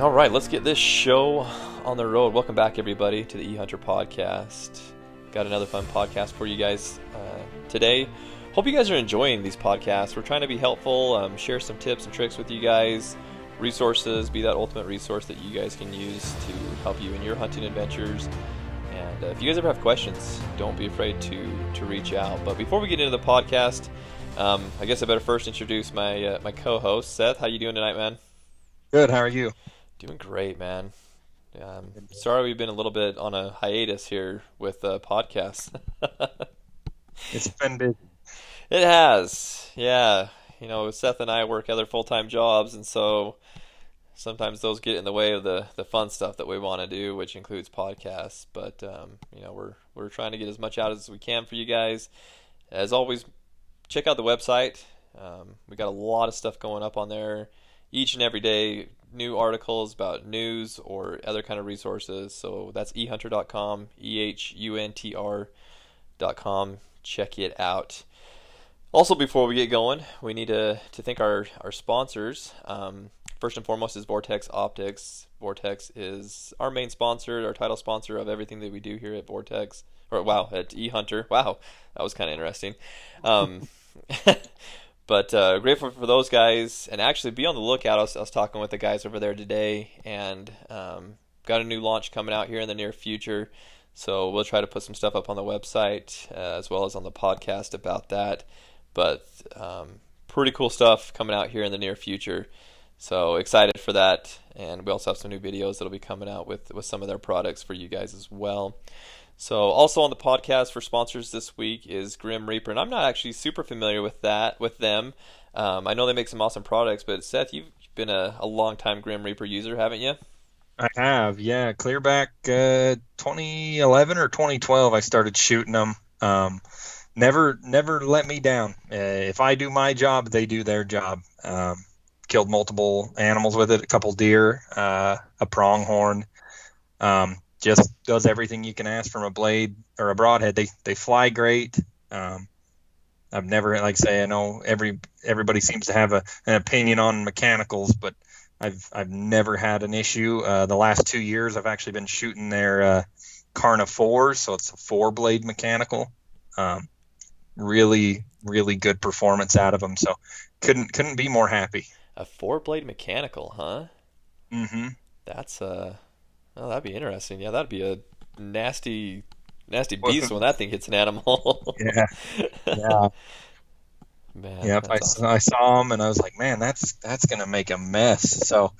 All right, let's get this show on the road. Welcome back, everybody, to the E Hunter podcast. Got another fun podcast for you guys uh, today. Hope you guys are enjoying these podcasts. We're trying to be helpful, um, share some tips and tricks with you guys, resources, be that ultimate resource that you guys can use to help you in your hunting adventures. And uh, if you guys ever have questions, don't be afraid to to reach out. But before we get into the podcast, um, I guess I better first introduce my uh, my co-host Seth. How you doing tonight, man? Good. How are you? Doing great, man. Um, sorry we've been a little bit on a hiatus here with uh, podcasts. it's been busy. It has, yeah. You know, Seth and I work other full time jobs, and so sometimes those get in the way of the, the fun stuff that we want to do, which includes podcasts. But um, you know, we're we're trying to get as much out as we can for you guys. As always, check out the website. Um, we got a lot of stuff going up on there each and every day new articles about news or other kind of resources. So that's ehunter.com, E H U N T R.com. Check it out. Also, before we get going, we need to, to thank our, our sponsors. Um, first and foremost is Vortex Optics. Vortex is our main sponsor, our title sponsor of everything that we do here at Vortex. Or, wow, at eHunter. Wow, that was kind of interesting. Um, but uh, grateful for those guys, and actually be on the lookout. I was, I was talking with the guys over there today, and um, got a new launch coming out here in the near future. So we'll try to put some stuff up on the website uh, as well as on the podcast about that. But um, pretty cool stuff coming out here in the near future. So excited for that, and we also have some new videos that'll be coming out with with some of their products for you guys as well. So, also on the podcast for sponsors this week is Grim Reaper, and I'm not actually super familiar with that with them. Um, I know they make some awesome products, but Seth, you've been a, a long time Grim Reaper user, haven't you? I have, yeah. Clear back uh, 2011 or 2012, I started shooting them. Um, never, never let me down. Uh, if I do my job, they do their job. Um, killed multiple animals with it, a couple deer, uh, a pronghorn. Um, just does everything you can ask from a blade or a broadhead. They they fly great. Um, I've never like I say I know every everybody seems to have a, an opinion on mechanicals, but I've I've never had an issue. Uh, the last two years I've actually been shooting their uh, Carna fours, so it's a four blade mechanical. Um, really really good performance out of them. So couldn't couldn't be more happy. A four blade mechanical, huh? Mm-hmm. That's uh Oh, that'd be interesting. Yeah, that'd be a nasty, nasty beast when that thing hits an animal. yeah, yeah. Man, yep, I, awesome. I saw him and I was like, man, that's that's gonna make a mess. So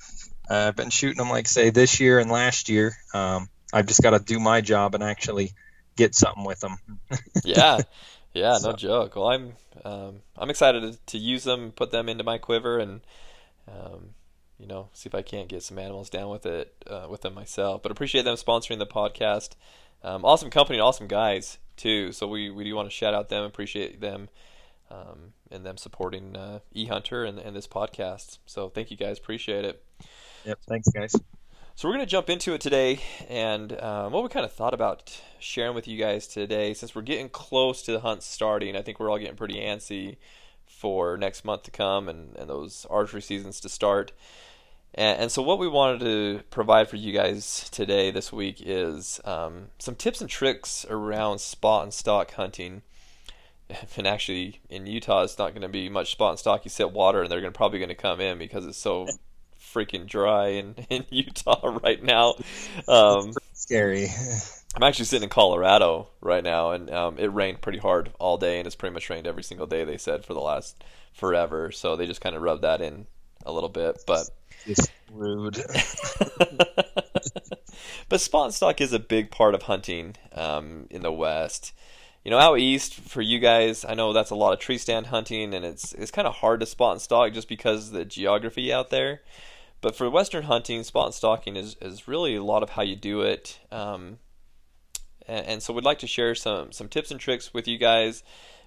uh, I've been shooting them like say this year and last year. Um, I've just got to do my job and actually get something with them. yeah, yeah, so. no joke. Well, I'm um, I'm excited to, to, use them, put them into my quiver, and um, you know, see if I can't get some animals down with it uh, with them myself. But appreciate them sponsoring the podcast. Um, awesome company, awesome guys too. So we, we do want to shout out them, appreciate them, um, and them supporting uh, eHunter and, and this podcast. So thank you guys, appreciate it. Yep, thanks guys. So we're going to jump into it today, and um, what we kind of thought about sharing with you guys today, since we're getting close to the hunt starting. I think we're all getting pretty antsy for next month to come and, and those archery seasons to start. And, and, so, what we wanted to provide for you guys today, this week, is um, some tips and tricks around spot and stock hunting. And actually, in Utah, it's not going to be much spot and stock. You set water, and they're gonna, probably going to come in because it's so freaking dry in, in Utah right now. Um, scary. I'm actually sitting in Colorado right now, and um, it rained pretty hard all day, and it's pretty much rained every single day. They said for the last forever, so they just kind of rubbed that in a little bit, but it's rude. but spot and stock is a big part of hunting um, in the West. You know, out east for you guys, I know that's a lot of tree stand hunting, and it's it's kind of hard to spot and stalk just because of the geography out there. But for Western hunting, spot and stalking is, is really a lot of how you do it. Um, and, and so we'd like to share some some tips and tricks with you guys.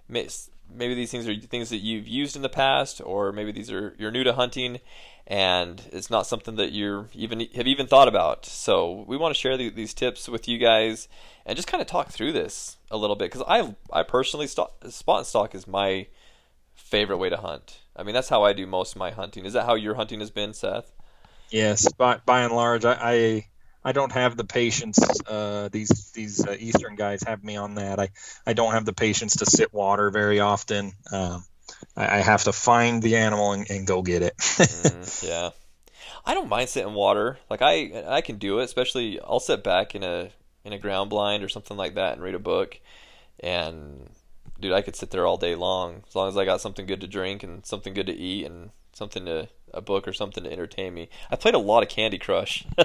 Maybe these things are things that you've used in the past, or maybe these are you're new to hunting, and it's not something that you even have even thought about. So we want to share the, these tips with you guys and just kind of talk through this a little bit because I I personally spot and stalk is my favorite way to hunt. I mean that's how I do most of my hunting. Is that how your hunting has been, Seth? Yes, by by and large, I I, I don't have the patience. Uh, these these uh, Eastern guys have me on that. I I don't have the patience to sit water very often. Um, I, I have to find the animal and, and go get it. mm, yeah. I don't mind sitting water. Like I I can do it, especially I'll sit back in a in a ground blind or something like that and read a book and dude, I could sit there all day long as long as I got something good to drink and something good to eat and something to a book or something to entertain me. I played a lot of Candy Crush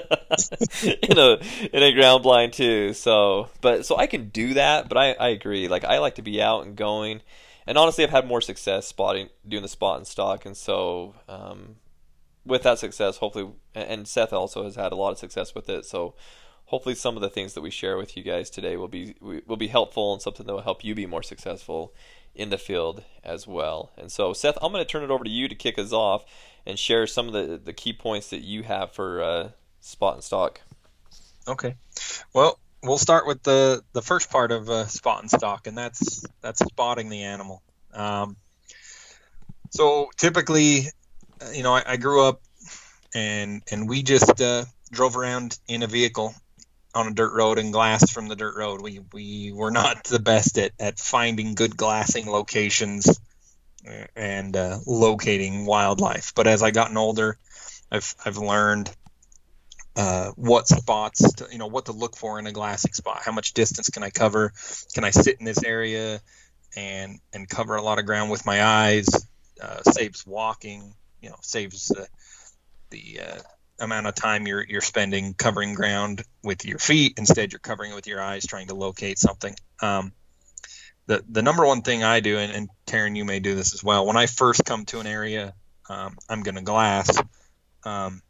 in a in a ground blind too. So, but so I can do that, but I I agree. Like I like to be out and going. And honestly, I've had more success spotting doing the spot and stock, and so um, with that success, hopefully, and Seth also has had a lot of success with it. So hopefully some of the things that we share with you guys today will be will be helpful and something that will help you be more successful in the field as well. And so, Seth, I'm going to turn it over to you to kick us off and share some of the, the key points that you have for uh, spot and stock. Okay. Well, we'll start with the the first part of uh, spot and stock, and that's that's spotting the animal. Um, so typically, uh, you know, I, I, grew up and and we just uh, drove around in a vehicle on a dirt road and glass from the dirt road. We we were not the best at, at finding good glassing locations and uh, locating wildlife. But as I gotten older, I've I've learned uh, what spots to, you know what to look for in a glassing spot. How much distance can I cover? Can I sit in this area and and cover a lot of ground with my eyes? Uh, saves walking. You know, saves the the uh, amount of time you're you're spending covering ground with your feet. Instead, you're covering it with your eyes, trying to locate something. Um, the the number one thing I do, and, and Taryn, you may do this as well. When I first come to an area, um, I'm going to glass. Um,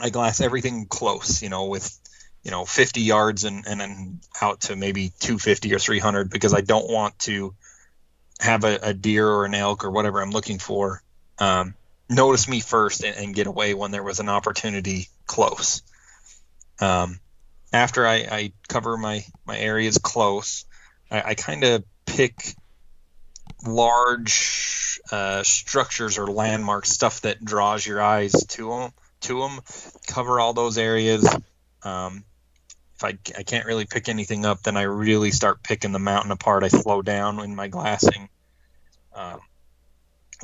I glass everything close, you know, with you know 50 yards and and then out to maybe 250 or 300 because I don't want to have a, a deer or an elk or whatever I'm looking for um, notice me first and, and, get away when there was an opportunity close. Um, after I, I, cover my, my areas close, I, I kind of pick large uh, structures or landmarks, stuff that draws your eyes to them. To them, cover all those areas. Um, if I, I can't really pick anything up, then I really start picking the mountain apart. I slow down in my glassing. Um,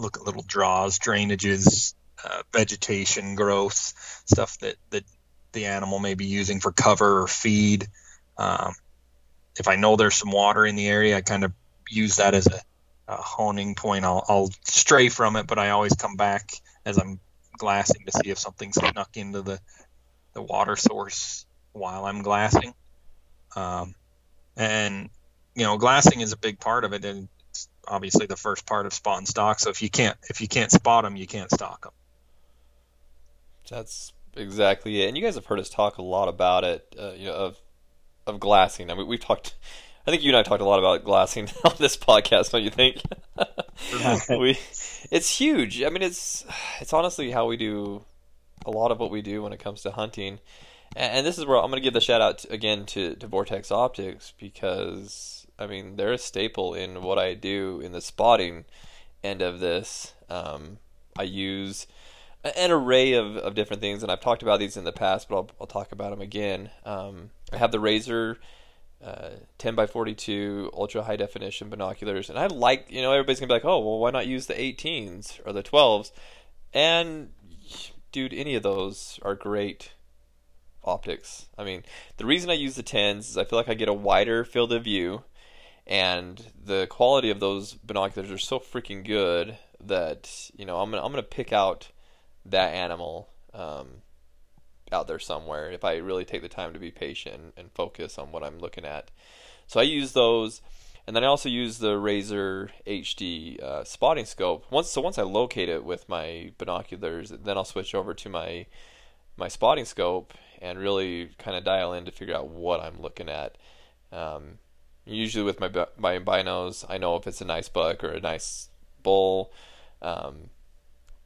look at little draws, drainages, uh, vegetation growth, stuff that, that the animal may be using for cover or feed. Um, if I know there's some water in the area, I kind of use that as a, a honing point. I'll, I'll, stray from it, but I always come back as I'm glassing to see if something's snuck into the, the water source while I'm glassing. Um, and you know, glassing is a big part of it, and obviously the first part of spot and stock. So if you can't if you can't spot them, you can't stock them. That's exactly it. And you guys have heard us talk a lot about it, uh, you know, of of glassing. I mean, we've talked. I think you and I talked a lot about glassing on this podcast. Don't you think? we, it's huge. I mean, it's it's honestly how we do a lot of what we do when it comes to hunting. And, and this is where I'm going to give the shout out to, again to, to Vortex Optics because I mean, they're a staple in what I do in the spotting end of this. Um, I use an array of, of different things, and I've talked about these in the past, but I'll, I'll talk about them again. Um, I have the Razor uh, 10 by 42 ultra high definition binoculars, and I like, you know, everybody's gonna be like, oh, well, why not use the 18s or the 12s? And dude, any of those are great optics. I mean, the reason I use the 10s is I feel like I get a wider field of view and the quality of those binoculars are so freaking good that you know I'm gonna I'm gonna pick out that animal um, out there somewhere if I really take the time to be patient and focus on what I'm looking at. So I use those, and then I also use the Razor HD uh, spotting scope. Once so once I locate it with my binoculars, then I'll switch over to my my spotting scope and really kind of dial in to figure out what I'm looking at. Um, Usually with my my binos, I know if it's a nice buck or a nice bull. Um,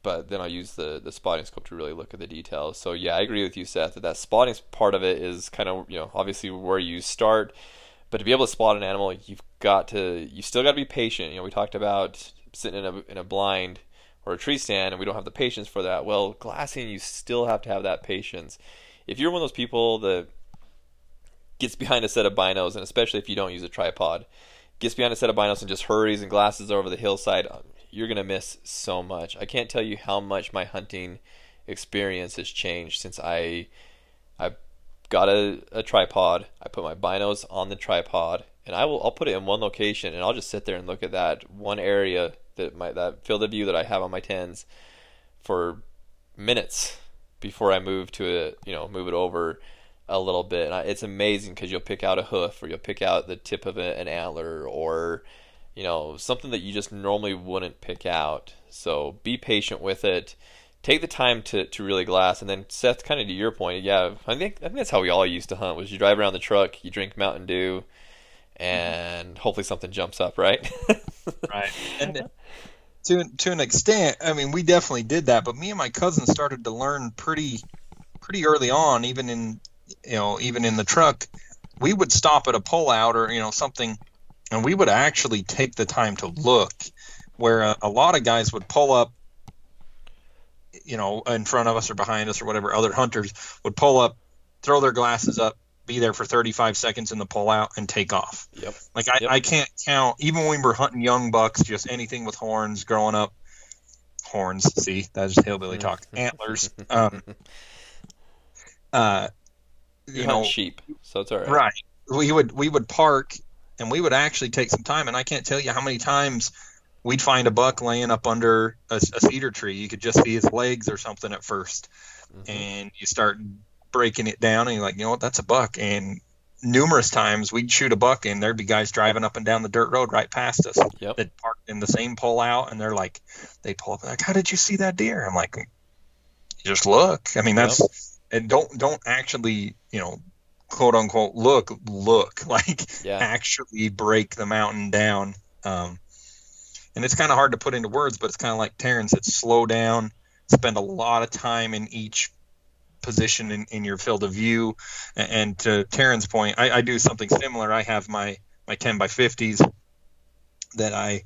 but then I'll use the the spotting scope to really look at the details. So yeah, I agree with you, Seth, that that spotting part of it is kind of you know obviously where you start, but to be able to spot an animal, you've got to you still got to be patient. You know, we talked about sitting in a in a blind or a tree stand and we don't have the patience for that. Well, glassing, you still have to have that patience. If you're one of those people that gets behind a set of binos, and especially if you don't use a tripod, gets behind a set of binos and just hurries and glasses over the hillside, um, you're going to miss so much. I can't tell you how much my hunting experience has changed since I I got a, a tripod. I put my binos on the tripod and I will I'll put it in one location and I'll just sit there and look at that one area that my that field of view that I have on my tens for minutes before I move to it, you know, move it over a little bit. And I, it's amazing because you'll pick out a hoof or you'll pick out the tip of a, an antler or you know something that you just normally wouldn't pick out. So be patient with it. Take the time to, to really glass, and then Seth, kind of to your point, yeah, I think I think that's how we all used to hunt. Was you drive around the truck, you drink Mountain Dew, and hopefully something jumps up, right? right. And to to an extent, I mean, we definitely did that. But me and my cousin started to learn pretty pretty early on, even in you know even in the truck. We would stop at a pullout or you know something, and we would actually take the time to look. Where a, a lot of guys would pull up, you know, in front of us or behind us or whatever. Other hunters would pull up, throw their glasses up, be there for 35 seconds in the pullout and take off. Yep. Like I, Yep. I can't count even when we were hunting young bucks, just anything with horns growing up. Horns, see, that's just hillbilly talk. Antlers. Um, uh, you, know, sheep, so it's all right. right. We would we would park and we would actually take some time, and I can't tell you how many times we'd find a buck laying up under a, a cedar tree. You could just see his legs or something at 1st Mhm. and you start breaking it down, and you're like, you know what, that's a buck. And numerous times we'd shoot a buck, and there'd be guys driving up and down the dirt road right past us Yep. that parked in the same pull out, and they're like, they pull up like, how did you see that deer? I'm like, just look. I mean, that's and don't don't actually, you know, quote unquote look look like Yeah. actually break the mountain down. Um, and it's kind of hard to put into words, but it's kind of like Terrence said, slow down, spend a lot of time in each position in, in your field of view. A- And to Terrence's point, I, I do something similar. I have my, my 10 by 50s that I,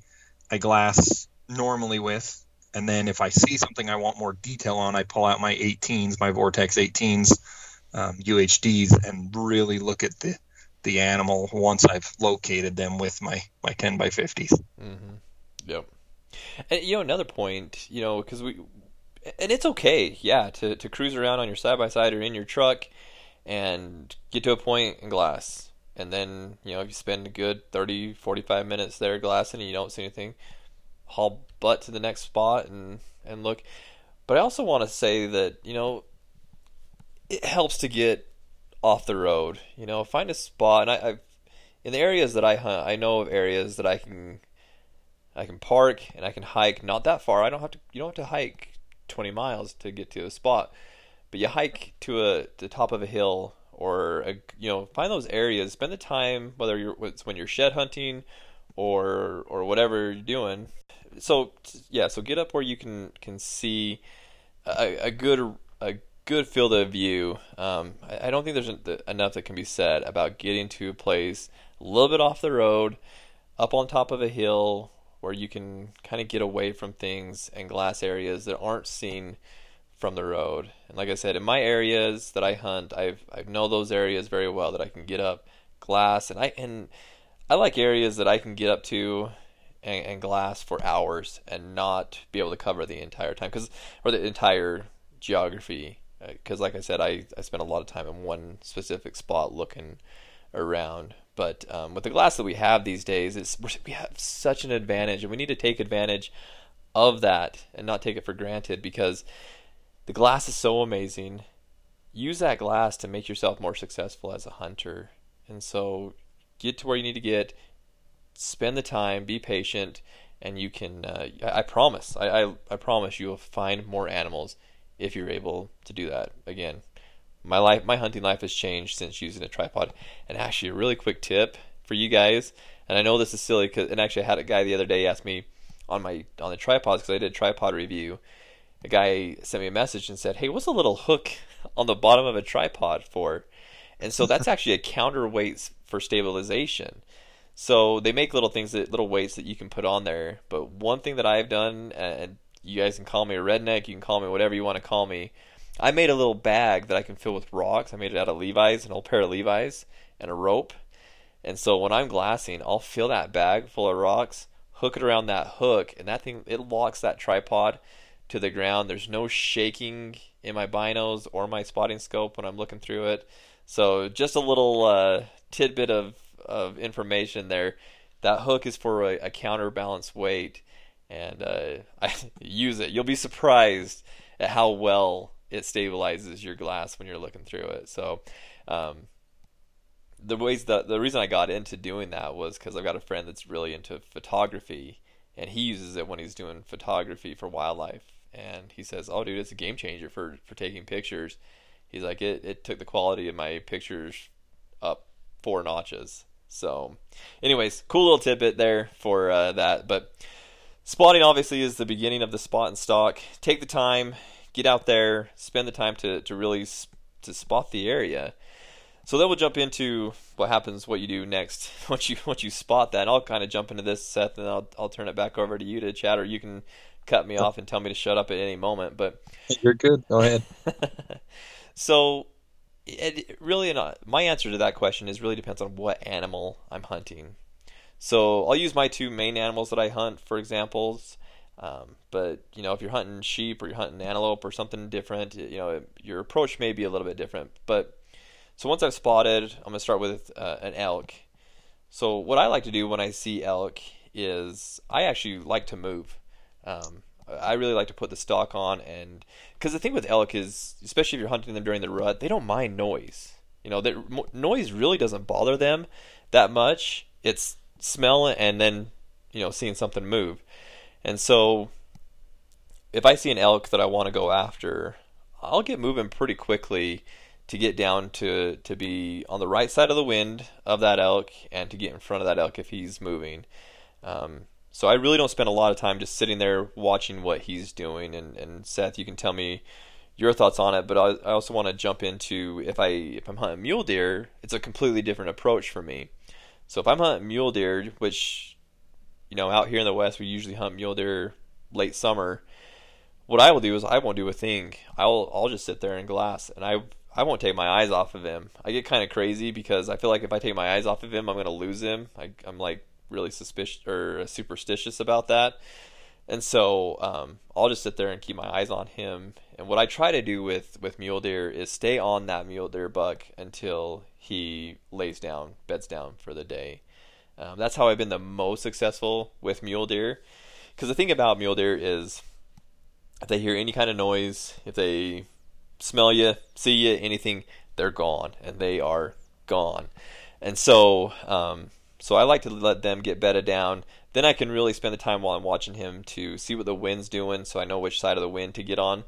I glass normally with. And then if I see something I want more detail on, I pull out my 18s, my Vortex 18s, um, UHDs, and really look at the, the animal once I've located them with my, my 10 by 50s. Mm-hmm. Yep. And you know another point, you know, because we, and it's okay, yeah, to to cruise around on your side by side or in your truck, and get to a point in glass, and then you know if you spend a good 30, 45 minutes there glassing and you don't see anything, haul butt to the next spot and and look. But I also want to say that you know it helps to get off the road. You know, find a spot, and I, I've in the areas that I hunt, I know of areas that I can I can park and I can hike not that far. I don't have to you don't have to hike 20 miles to get to a spot. But you hike to a the top of a hill or a, you know find those areas, spend the time whether you're it's when you're shed hunting or or whatever you're doing. So yeah, so get up where you can can see a, a good a good field of view. Um, I, I don't think there's en- enough that can be said about getting to a place a little bit off the road, up on top of a hill where you can kind of get away from things and glass areas that aren't seen from the road. And like I said, in my areas that I hunt, I've I know those areas very well that I can get up, glass, and I and I like areas that I can get up to and, and glass for hours and not be able to cover the entire time because or the entire geography because like I said I, I spend a lot of time in one specific spot looking around. But um, with the glass that we have these days it's we have such an advantage and we need to take advantage of that and not take it for granted because the glass is so amazing. Use that glass to make yourself more successful as a hunter. And so get to where you need to get spend the time be patient and you can uh, I, I promise I, I, I promise you will find more animals if you're able to do that. Again my life my hunting life has changed since using a tripod. And actually a really quick tip for you guys and i know this is silly cause, and actually i had a guy the other day ask me on my on the tripods because i did a tripod review. A guy sent me a message and said hey what's a little hook on the bottom of a tripod for? And so that's actually a counterweight for stabilization. So they make little things that little weights that you can put on there. But one thing that i've done and you guys can call me a redneck. You can call me whatever you want to call me. I made a little bag that I can fill with rocks. I made it out of Levi's, an old pair of Levi's, and a rope. And so when I'm glassing, I'll fill that bag full of rocks, hook it around that hook, and that thing it locks that tripod to the ground. There's no shaking in my binos or my spotting scope when I'm looking through it. So just a little uh, tidbit of, of information there. That hook is for a, a counterbalance weight, and uh, I use it. You'll be surprised at how well it stabilizes your glass when you're looking through it. So. Um, the ways that the reason I got into doing that was because I've got a friend that's really into photography, and he uses it when he's doing photography for wildlife. And he says, "Oh, dude, it's a game changer for for taking pictures." He's like, "It it took the quality of my pictures up four notches." So, anyways, cool little tidbit there for uh, that. But spotting obviously is the beginning of the spot and stock. Take the time, get out there, spend the time to to really to spot the area so then we'll jump into what happens, what you do next once you once you spot that. And I'll kind of jump into this, Seth, and I'll I'll turn it back over to you to chat, or you can cut me off and tell me to shut up at any moment. But you're good. Go ahead. so, it really, my answer to that question is really depends on what animal I'm hunting. So I'll use my two main animals that I hunt for examples. Um, but you know, if you're hunting sheep or you're hunting antelope or something different, you know, your approach may be a little bit different. But so once I've spotted, I'm gonna start with uh, an elk. So what I like to do when I see elk is I actually like to move. Um, I really like to put the stock on, and because the thing with elk is, especially if you're hunting them during the rut, they don't mind noise. You know, that noise really doesn't bother them that much. It's smell it and then you know seeing something move, and so if I see an elk that I want to go after, I'll get moving pretty quickly to get down to to be on the right side of the wind of that elk and to get in front of that elk if he's moving. Um, so I really don't spend a lot of time just sitting there watching what he's doing. And, and Seth, you can tell me your thoughts on it. But I, I also want to jump into if I if I'm hunting mule deer, it's a completely different approach for me. So if I'm hunting mule deer, which you know out here in the west we usually hunt mule deer late summer. What I will do is I won't do a thing. I'll I'll just sit there and glass, and I I won't take my eyes off of him. I get kind of crazy because I feel like if I take my eyes off of him, I'm going to lose him. I, am like really suspicious or superstitious about that. And so um, I'll just sit there and keep my eyes on him. And what I try to do with, with mule deer is stay on that mule deer buck until he lays down, beds down for the day. Um, that's how I've been the most successful with mule deer. Because the thing about mule deer is if they hear any kind of noise, if they smell you, see you, anything, they're gone, and they are gone. And so, um, so I like to let them get bedded down. Then I can really spend the time while I'm watching him to see what the wind's doing, so I know which side of the wind to get on,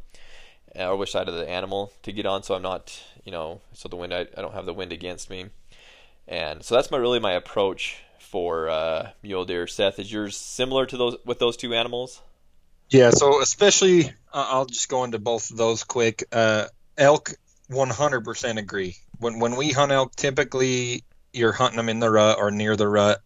or which side of the animal to get on. So I'm not, you know, so the wind I, I don't have the wind against me. And so that's my really my approach for uh, mule deer. Seth, is yours similar to those with those two animals? Yeah, so especially, uh, I'll just go into both of those quick. Uh, elk, 100% agree. When when we hunt elk, typically you're hunting them in the rut or near the rut.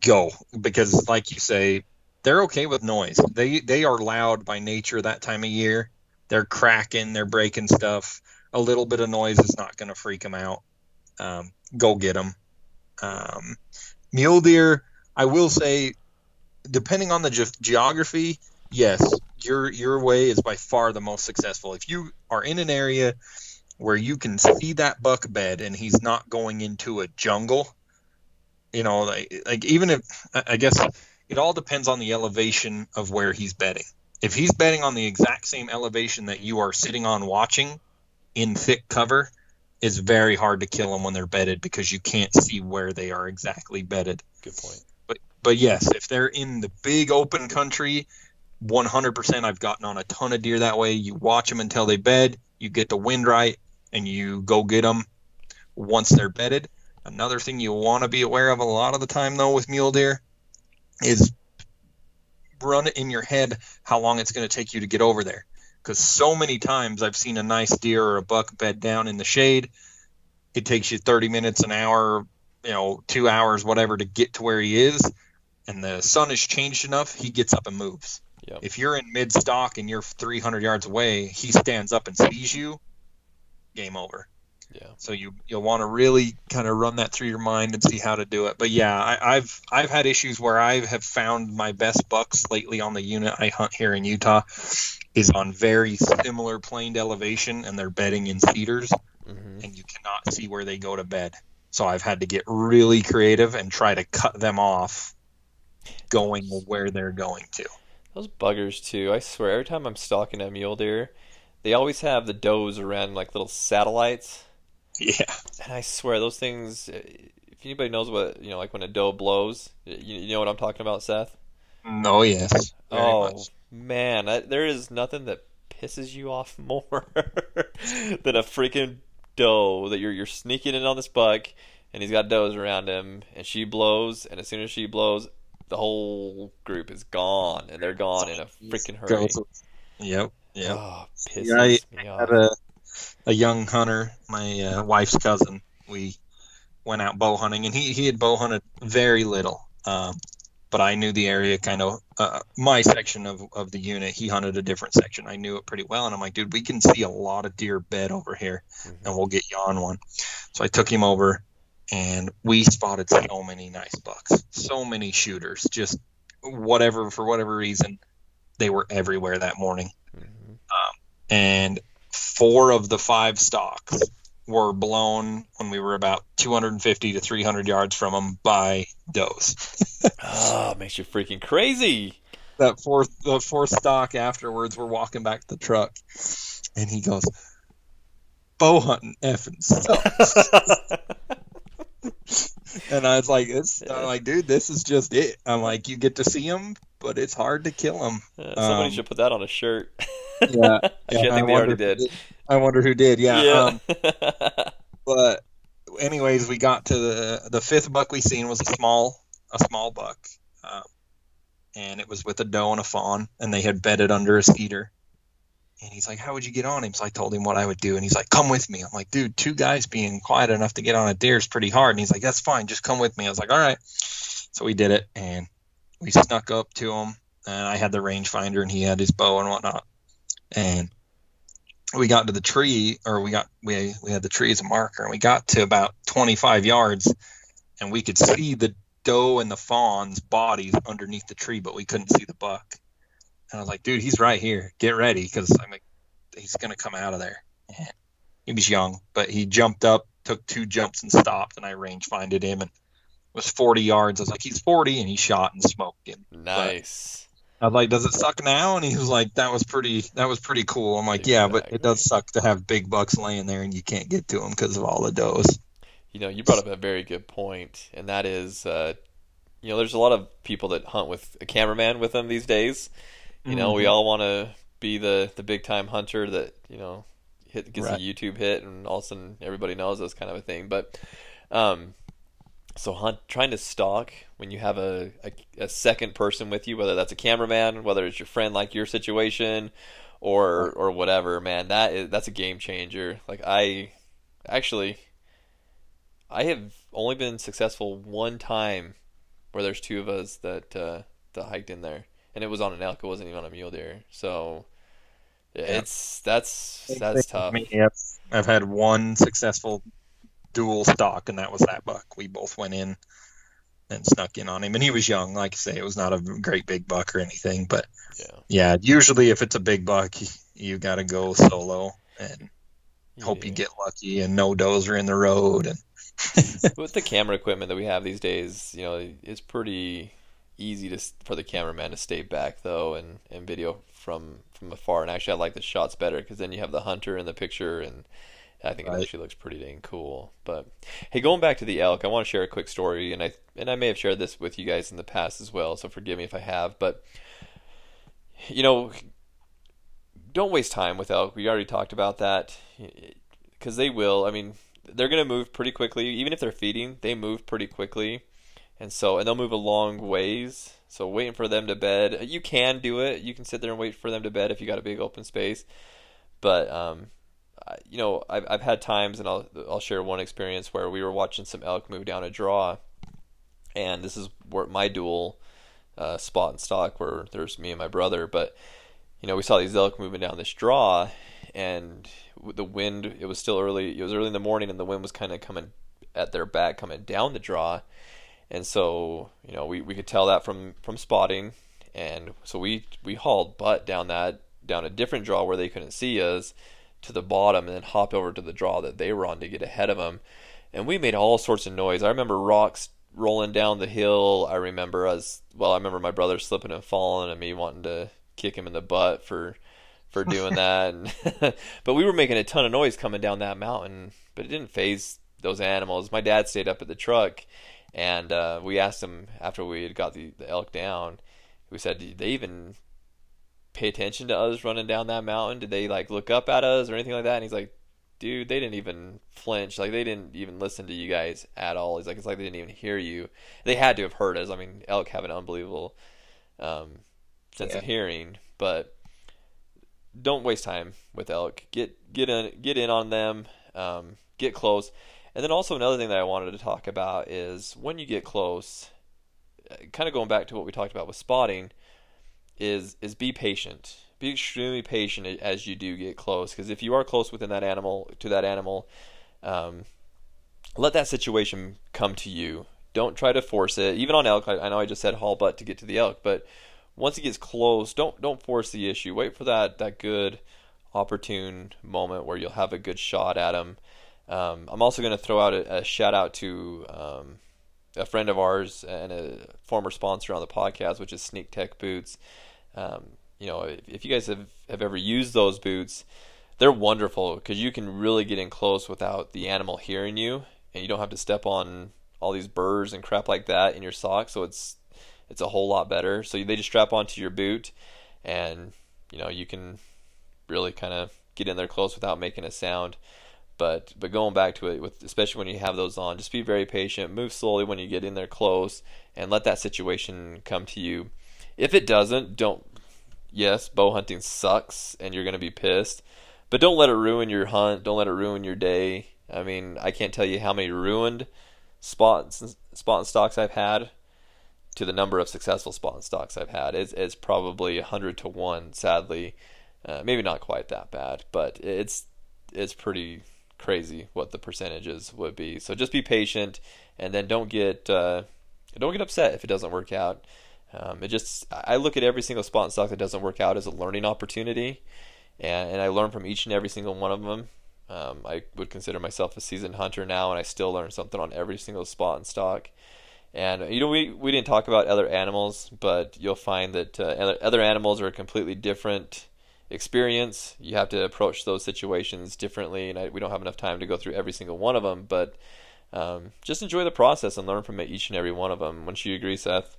Go because, like you say, they're okay with noise. They they are loud by nature that time of year. They're cracking, they're breaking stuff. A little bit of noise is not going to freak them out. Um, go get them. Um, mule deer, I will say, depending on the ge- geography, yes, your your way is by far the most successful. If you are in an area where you can see that buck bed and he's not going into a jungle, you know, like, like even if I guess it all depends on the elevation of where he's bedding. If he's bedding on the exact same elevation that you are sitting on watching in thick cover, it's very hard to kill them when they're bedded because you can't see where they are exactly bedded. Good point. But but yes, if they're in the big open country 100% I've gotten on a ton of deer that way. You watch them until they bed, you get the wind right, and you go get them once they're bedded. Another thing you want to be aware of a lot of the time, though, with mule deer is run it in your head how long it's going to take you to get over there. Because so many times I've seen a nice deer or a buck bed down in the shade. It takes you 30 minutes, an hour, you know, two hours, whatever, to get to where he is. And the sun has changed enough, he gets up and moves Yep. If you're in mid stock and you're 300 yards away, he stands up and sees you. Game over. Yeah. So you you'll want to really kind of run that through your mind and see how to do it. But yeah, I, I've I've had issues where I have found my best bucks lately on the unit I hunt here in Utah is on very similar planed elevation and they're bedding in cedars hmm and you cannot see where they go to bed. So I've had to get really creative and try to cut them off going where they're going to. Those buggers too. I swear, every time I'm stalking a mule deer, they always have the does around like little satellites, Yeah. and I swear those things. uh, If anybody knows what you know, like when a doe blows, you, you know what I'm talking about, Seth? No, yes. Very oh much. man, that, there is nothing that pisses you off more than a freaking doe that you're you're sneaking in on this buck, and he's got does around him, and she blows, and as soon as she blows, the whole group is gone, and they're gone in a freaking hurry. Goes- Yep. Yep. Oh, pisses Yeah, I- me I off. had a, a young hunter, my uh, wife's cousin. We went out bow hunting, and he, he had bow hunted very little. Um, but I knew the area kind of, uh, my section of, of the unit. He hunted a different section. I knew it pretty well. And I'm like, dude, we can see a lot of deer bed over here, Mhm. and we'll get you on one. So I took him over, and we spotted so many nice bucks, so many shooters, just whatever, for whatever reason, they were everywhere that morning Mhm. and four of the five stocks were blown when we were about 250 to 300 yards from them by does. Oh, makes you freaking crazy. That fourth, the fourth stock afterwards, we're walking back to the truck, and he goes, "Bow hunting effing sucks." and I was like, "It's I'm like, dude, this is just it." I'm like, "You get to see them, but it's hard to kill them." Uh, somebody Um, should put that on a shirt. Yeah, Actually, I think they already did. I wonder who did. Yeah. Yeah. Um, but anyways, we got to the the fifth buck we seen was a small a small buck, um, and it was with a doe and a fawn, and they had bedded under a cedar. And he's like, "How would you get on him?" So I told him what I would do, and he's like, "Come with me." I'm like, "Dude, two guys being quiet enough to get on a deer is pretty hard." And he's like, "That's fine, just come with me." I was like, "All right." So we did it, and we snuck up to him, and I had the rangefinder, and he had his bow and whatnot, and we got to the tree or we got we we had the tree as a marker and we got to about 25 yards and we could see the doe and the fawn's bodies underneath the tree but we couldn't see the buck. And i was like dude he's right here. Get ready because i'm like he's gonna come out of there. And he was young but he jumped up took two jumps and stopped and i range finded him and it was 40 yards. I was like he's 40 and he shot and smoked him. Nice. I was like, "Does it suck now?" And he was like, "That was pretty. That was pretty cool." I'm like, "Yeah, but it does suck to have big bucks laying there and you can't get to them because of all the does." You know, you brought up a very good point, and that is, uh, you know, there's a lot of people that hunt with a cameraman with them these days. You know, we Mhm. all want to be the the big time hunter that you know hit gets Right. a YouTube hit, and all of a sudden everybody knows us, kind of a thing. But, um, so hunt trying to stalk when you have a, a a second person with you, whether that's a cameraman, whether it's your friend like your situation, or or whatever, man, that is that's a game changer. Like I actually I have only been successful one time where there's two of us that uh, that hiked in there, and it was on an elk. It wasn't even on a mule deer. So it's that's that's tough. Me, yep. I've had one successful dual stock, and that was that buck. We both went in and snuck in on him, and he was young. Like I say, it was not a great big buck or anything, but Yeah. yeah, usually if it's a big buck, you, you got to go solo and hope you get lucky, and no does are in the road, and With the camera equipment that we have these days, you know, it's pretty easy to for the cameraman to stay back though and, and video from from afar. And actually, I like the shots better because then you have the hunter in the picture, and I think it actually looks pretty dang cool. But hey, going back to the elk, I want to share a quick story, and I and I may have shared this with you guys in the past as well. So forgive me if I have, but you know, don't waste time with elk. We already talked about that because they will. I mean, they're going to move pretty quickly. Even if they're feeding, they move pretty quickly, and so and they'll move a long ways. So waiting for them to bed, you can do it. You can sit there and wait for them to bed if you got a big open space. But um, you know, I've I've had times, and I'll I'll share one experience where we were watching some elk move down a draw, and this is where my dual uh, spot and stock where there's me and my brother. But you know, we saw these elk moving down this draw, and the wind. It was still early. It was early in the morning, and the wind was kind of coming at their back, coming down the draw. And so, you know, we, we could tell that from, from spotting, and so we we hauled butt down that down a different draw where they couldn't see us to the bottom, and then hop over to the draw that they were on to get ahead of them. And we made all sorts of noise. I remember rocks rolling down the hill. I remember us. Well, I remember my brother slipping and falling, and me wanting to kick him in the butt for for doing that. And but we were making a ton of noise coming down that mountain, but it didn't phase those animals. My dad stayed up at the truck, and uh, we asked him after we had got the, the elk down. We said, "Did they even pay attention to us running down that mountain? Did they like look up at us or anything like that?" And he's like, "Dude, they didn't even flinch. Like they didn't even listen to you guys at all." He's like, "It's like they didn't even hear you. They had to have heard us. I mean, elk have an unbelievable um, sense yeah. of hearing, but." Don't waste time with elk. Get get in get in on them. Um, get close and then also another thing that I wanted to talk about is when you get close, uh, kind of going back to what we talked about with spotting, is is be patient. Be extremely patient as you do get close, because if you are close within that animal to that animal, um, let that situation come to you. Don't try to force it. Even on elk, I, I know I just said haul butt to get to the elk, but once it gets close, don't don't force the issue. Wait for that that good, opportune moment where you'll have a good shot at him um, I'm also going to throw out a, a shout out to um, a friend of ours and a former sponsor on the podcast, which is Sneak Tech Boots. Um, you know, if, if, you guys have, have ever used those boots, they're wonderful because you can really get in close without the animal hearing you, and you don't have to step on all these burrs and crap like that in your socks. So it's it's a whole lot better. So they just strap onto your boot, and you know you can really kind of get in there close without making a sound. But but going back to it, with especially when you have those on, just be very patient. Move slowly when you get in there close, and let that situation come to you. If it doesn't, don't. Yes, bow hunting sucks, and you're gonna be pissed. But don't let it ruin your hunt. Don't let it ruin your day. I mean, I can't tell you how many ruined spots spot and stocks I've had to the number of successful spot and stocks I've had. It's, it's probably a hundred to one. Sadly, uh, maybe not quite that bad, but it's it's pretty crazy what the percentages would be. So just be patient, and then don't get uh, don't get upset if it doesn't work out. Um, it just I look at every single spot and stock that doesn't work out as a learning opportunity, and, and I learn from each and every single one of them. Um, I would consider myself a seasoned hunter now, and I still learn something on every single spot and stock. And you know, we we didn't talk about other animals, but you'll find that uh, other animals are a completely different experience. You have to approach those situations differently, and I, we don't have enough time to go through every single one of them. But um, just enjoy the process and learn from each and every one of them. Wouldn't you agree, Seth?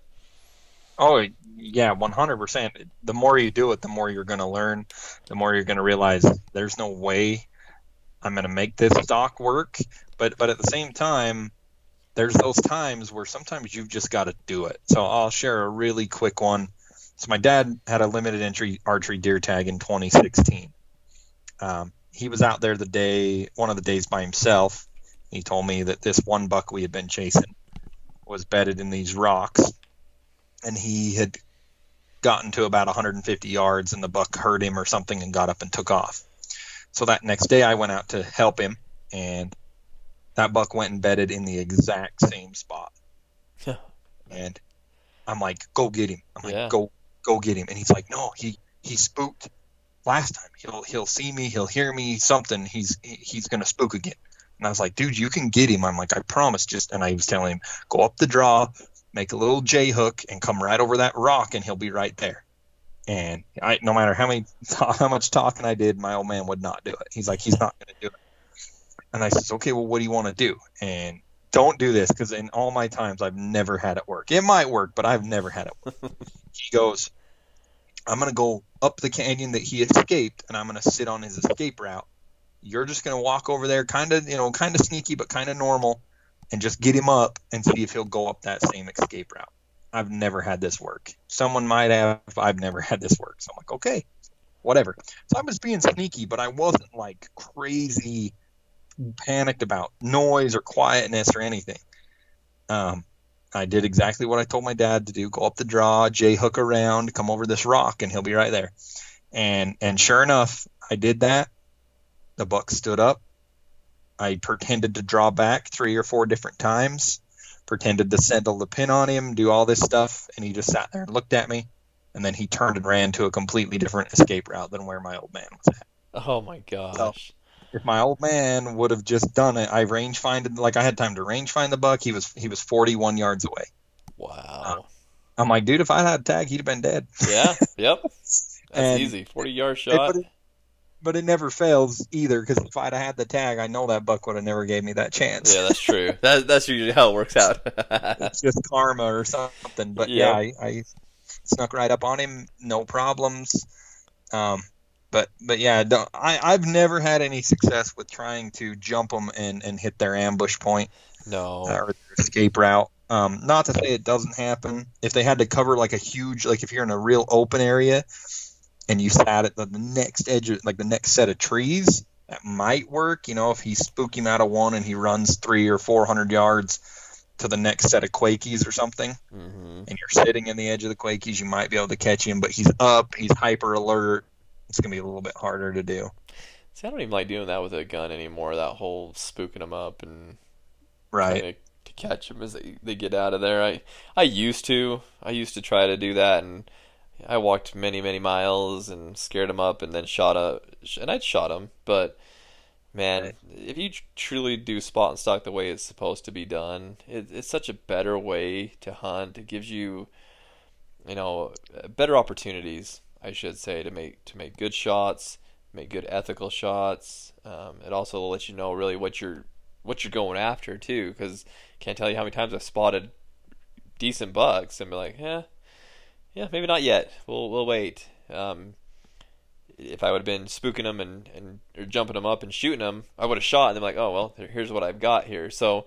Oh yeah, one hundred percent. The more you do it, the more you're going to learn. The more you're going to realize there's no way I'm going to make this stock work. But but at the same time, there's those times where sometimes you've just got to do it. So I'll share a really quick one so my dad had a limited entry archery deer tag in 2016. Um, he was out there the day, one of the days by himself. He told me that this one buck we had been chasing was bedded in these rocks, and he had gotten to about 150 yards, and the buck heard him or something and got up and took off. So that next day, I went out to help him, and that buck went and bedded in the exact same spot. and I'm like, go get him. I'm like, yeah. go go get him. And he's like, no, he he spooked last time. He'll he'll see me, he'll hear me, something. He's he's gonna spook again. And I was like, dude, you can get him. I'm like, I promise. Just and I was telling him, go up the draw, make a little J hook, and come right over that rock, and he'll be right there. And I, no matter how many how much talking I did, my old man would not do it. He's like, he's not going to do it. And I says, okay, well, what do you want to do? And don't do this because in all my times I've never had it work. It might work, but I've never had it work. he goes, I'm gonna go up the canyon that he escaped, and I'm gonna sit on his escape route. You're just gonna walk over there, kind of, you know, kind of sneaky, but kind of normal, and just get him up and see if he'll go up that same escape route. I've never had this work. Someone might have. I've never had this work. So I'm like, okay, whatever. So I was being sneaky, but I wasn't like crazy panicked about noise or quietness or anything. Um, I did exactly what I told my dad to do: go up the draw, J hook around, come over this rock, and he'll be right there. And and sure enough, I did that. The buck stood up. I pretended to draw back three or four different times, pretended to settle the pin on him, do all this stuff, and he just sat there and looked at me, and then he turned and ran to a completely different escape route than where my old man was at. Oh my gosh. If my old man would have just done it, I range finded like I had time to range find the buck. He was he was 41 yards away. Wow. Uh, I'm like, dude, if I had a tag, he'd have been dead. Yeah. Yep. That's easy. 40 yard shot. it, but it never fails either because if I'd had the tag, I know that buck would have never gave me that chance. Yeah, that's true. That, that's usually how it works out. it's just karma or something. But yeah, Yeah. I, I snuck right up on him, no problems. Um, but but yeah, I I've never had any success with trying to jump them and and hit their ambush point no. uh, or their escape route. Um, not to say it doesn't happen. If they had to cover like a huge, like if you're in a real open area and you sat at the, the next edge, of, like the next set of trees, that might work. You know, if he spook him out of one and he runs three or four hundred yards to the next set of quakies or something, hmm and you're sitting in the edge of the quakies, you might be able to catch him. But he's up, he's hyper alert. It's gonna be a little bit harder to do. See, I don't even like doing that with a gun anymore. That whole spooking them up and Right. to, to catch them as they, they get out of there. I I used to. I used to try to do that, and I walked many many miles and scared them up, and then shot a and I'd shot them. But man, Right. if you truly do spot and stalk the way it's supposed to be done, it, it's such a better way to hunt. It gives you, you know, better opportunities. I should say to make to make good shots, make good ethical shots. Um, it also lets you know really what you're what you're going after too, because can't tell you how many times I've spotted decent bucks and be like, yeah, yeah, maybe not yet. We'll we'll wait. Um, if I would have been spooking them and, and or jumping them up and shooting them, I would have shot. And they're like, oh well, here's what I've got here. So,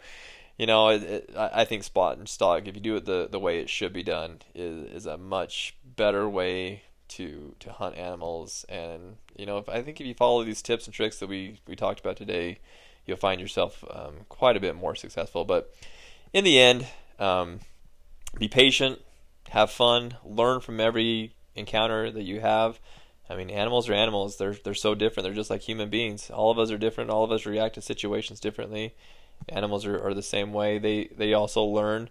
you know, it, it, I think spot and stalk, if you do it the, the way it should be done, is is a much better way to to hunt animals. And you know, if I think if you follow these tips and tricks that we we talked about today, you'll find yourself um, quite a bit more successful. But in the end, um, be patient, have fun, learn from every encounter that you have. I mean, animals are animals. They're they're so different. They're just like human beings. All of us are different. All of us react to situations differently. Animals are, are the same way. They they also learn.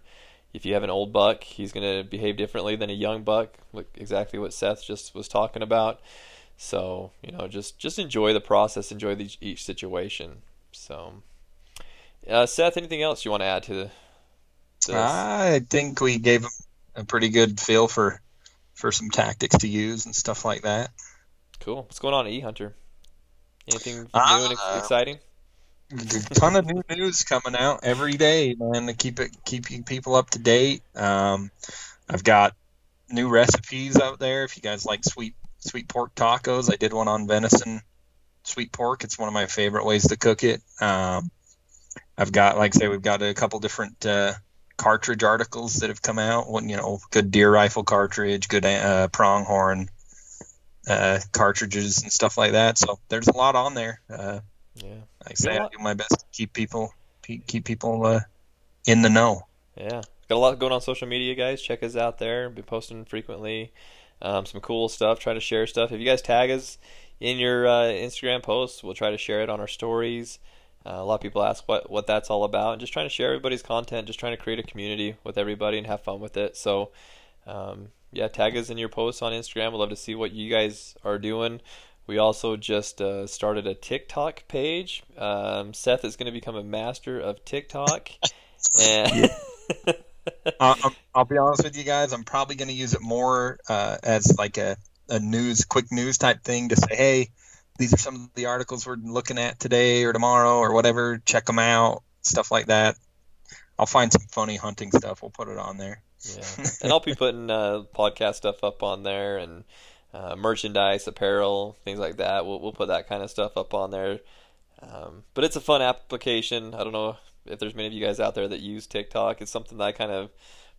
If you have an old buck, he's going to behave differently than a young buck. Exactly what Seth just was talking about. So you know, just just enjoy the process. Enjoy the, each situation. So, uh, Seth, anything else you want to add to? This? I think we gave a pretty good feel for for some tactics to use and stuff like that. Cool. What's going on E Hunter? Anything new Uh, and exciting? A ton of new news coming out every day, man, to keep it keeping people up to date. Um, I've got new recipes out there. If you guys like sweet sweet pork tacos, I did one on venison sweet pork. It's one of my favorite ways to cook it. Um, I've got, like I say, we've got a couple different uh, cartridge articles that have come out. One, you know, good deer rifle cartridge, good uh, pronghorn uh, cartridges and stuff like that. So there's a lot on there. Uh, Yeah. like I say, I do my best to keep people keep people uh, in the know. Yeah. Got a lot going on social media, guys. Check us out there. Be posting frequently. Um, some cool stuff. Try to share stuff. If you guys tag us in your uh, Instagram posts, we'll try to share it on our stories. Uh, a lot of people ask what, what that's all about. and Just trying to share everybody's content. Just trying to create a community with everybody and have fun with it. So, um, yeah, tag us in your posts on Instagram. We'd love to see what you guys are doing. We also just uh, started a TikTok page. Um, Seth is going to become a master of TikTok. and Uh, I'm- I'll be honest with you guys. I'm probably going to use it more uh, as like a, a news, quick news type thing to say, hey, these are some of the articles we're looking at today or tomorrow or whatever. Check them out, stuff like that. I'll find some funny hunting stuff. We'll put it on there. Yeah, and I'll be putting uh, podcast stuff up on there and uh, merchandise, apparel, things like that. We'll we'll put that kind of stuff up on there. Um, but it's a fun application. I don't know if there's many of you guys out there that use TikTok. It's something that I kind of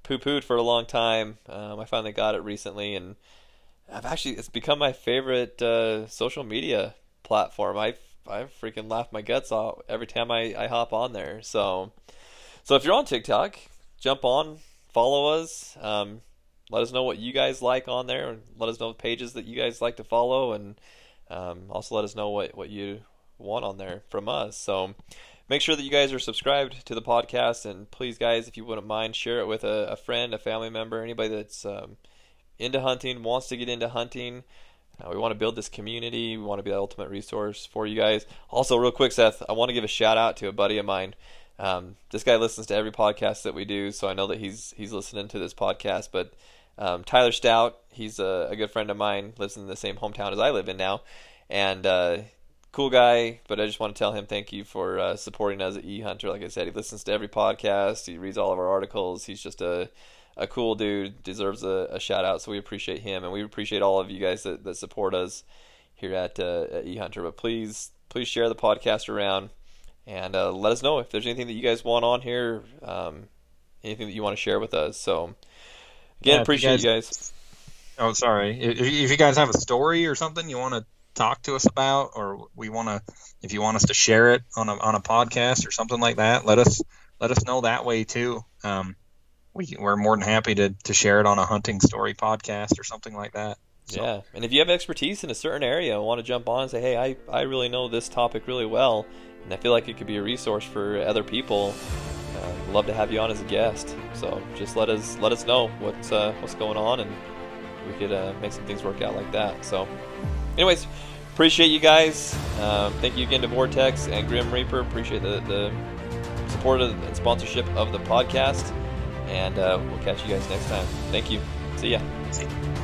poo-pooed for a long time. Um, I finally got it recently, and I've actually it's become my favorite uh, social media platform. I I freaking laugh my guts off every time I, I hop on there. So so if you're on TikTok, jump on, follow us. Um, let us know what you guys like on there, and let us know the pages that you guys like to follow, and um, also let us know what what you want on there from us. So make sure that you guys are subscribed to the podcast, and please, guys, if you wouldn't mind, share it with a, a friend, a family member, anybody that's um, into hunting, wants to get into hunting. Uh, we want to build this community. We want to be the ultimate resource for you guys. Also, real quick, Seth, I want to give a shout out to a buddy of mine. Um, this guy listens to every podcast that we do, so I know that he's he's listening to this podcast. But um, Tyler Stout, he's a, a, good friend of mine, lives in the same hometown as I live in now, and uh, cool guy. But I just want to tell him thank you for uh, supporting us at E Hunter. Like I said, he listens to every podcast, he reads all of our articles. He's just a a cool dude, deserves a, a shout out. So we appreciate him, and we appreciate all of you guys that, that support us here at, uh, at E Hunter. But please, please share the podcast around and uh, let us know if there's anything that you guys want on here, um, anything that you want to share with us. So again, yeah, appreciate you guys, you guys, Oh, sorry. If, if you guys have a story or something you want to talk to us about, or we want to, if you want us to share it on a on a podcast or something like that, let us let us know that way too. Um, we we're more than happy to to share it on a hunting story podcast or something like that. So. Yeah, and if you have expertise in a certain area and want to jump on and say, "Hey, I I really know this topic really well," and I feel like it could be a resource for other people. Uh, love to have you on as a guest. So just let us let us know what's uh, what's going on, and we could uh, make some things work out like that. So, anyways, appreciate you guys. Um, thank you again to Vortex and Grim Reaper. Appreciate the, the support and sponsorship of the podcast, and uh, we'll catch you guys next time. Thank you. See ya. See ya.